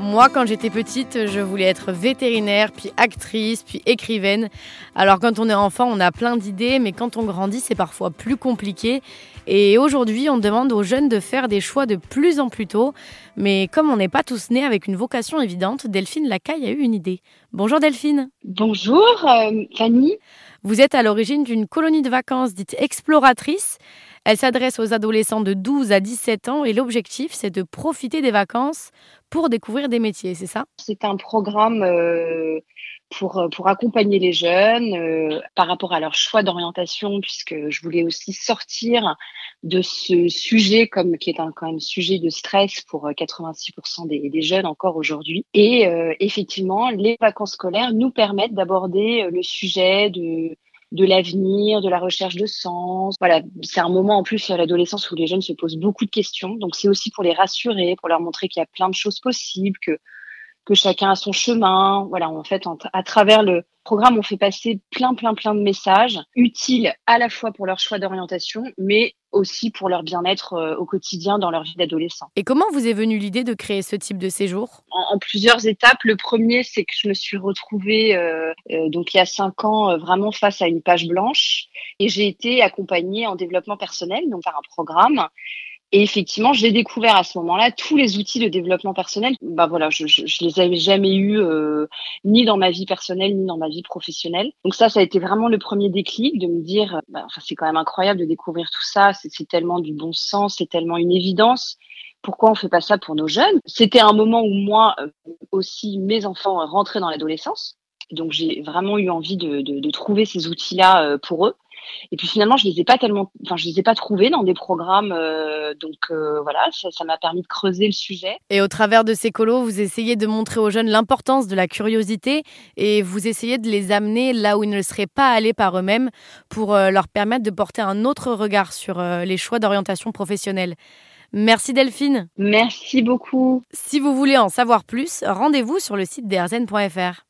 Moi, quand j'étais petite, je voulais être vétérinaire, puis actrice, puis écrivaine. Alors quand on est enfant, on a plein d'idées, mais quand on grandit, c'est parfois plus compliqué. Et aujourd'hui, on demande aux jeunes de faire des choix de plus en plus tôt. Mais comme on n'est pas tous nés avec une vocation évidente, Delphine Lacaille a eu une idée. Bonjour Delphine. Bonjour euh, Fanny. Vous êtes à l'origine d'une colonie de vacances dite exploratrice. Elle s'adresse aux adolescents de 12 à 17 ans et l'objectif, c'est de profiter des vacances pour découvrir des métiers, c'est ça? C'est un programme euh, pour, euh, pour accompagner les jeunes euh, par rapport à leur choix d'orientation, puisque je voulais aussi sortir de ce sujet comme qui est un quand même sujet de stress pour 86% des, des, jeunes encore aujourd'hui. Et effectivement, les vacances scolaires nous permettent d'aborder le sujet de de l'avenir, de la recherche de sens. Voilà, c'est un moment en plus à l'adolescence où les jeunes se posent beaucoup de questions. Donc c'est aussi pour les rassurer, pour leur montrer qu'il y a plein de choses possibles, que que chacun a son chemin. Voilà, en fait, à travers le programme, on fait passer plein, plein, plein de messages utiles à la fois pour leur choix d'orientation, mais aussi pour leur bien-être euh, au quotidien dans leur vie d'adolescent. Et comment vous est venue l'idée de créer ce type de séjour? En, plusieurs étapes. Le premier, c'est que je me suis retrouvée euh, euh, donc il y a cinq ans vraiment face à une page blanche et j'ai été accompagnée en développement personnel, donc par un programme et effectivement, j'ai découvert à ce moment-là tous les outils de développement personnel. Bah voilà, je, je, je les avais jamais eus euh, ni dans ma vie personnelle ni dans ma vie professionnelle. Donc ça, ça a été vraiment le premier déclic de me dire, bah, enfin c'est quand même incroyable de découvrir tout ça. C'est tellement du bon sens, c'est tellement une évidence. Pourquoi on fait pas ça pour nos jeunes? C'était un moment où moi euh, aussi mes enfants rentraient dans l'adolescence. Donc j'ai vraiment eu envie de, de, de trouver ces outils-là euh, pour eux. Et puis finalement, je les ai pas tellement, enfin, je les ai pas trouvés dans des programmes. Euh, donc euh, voilà, ça m'a permis de creuser le sujet. Et au travers de ces colos, vous essayez de montrer aux jeunes l'importance de la curiosité et vous essayez de les amener là où ils ne seraient pas allés par eux-mêmes pour euh, leur permettre de porter un autre regard sur les choix d'orientation professionnelle. Merci Delphine. Merci beaucoup. Si vous voulez en savoir plus, rendez-vous sur le site d'erzen.fr.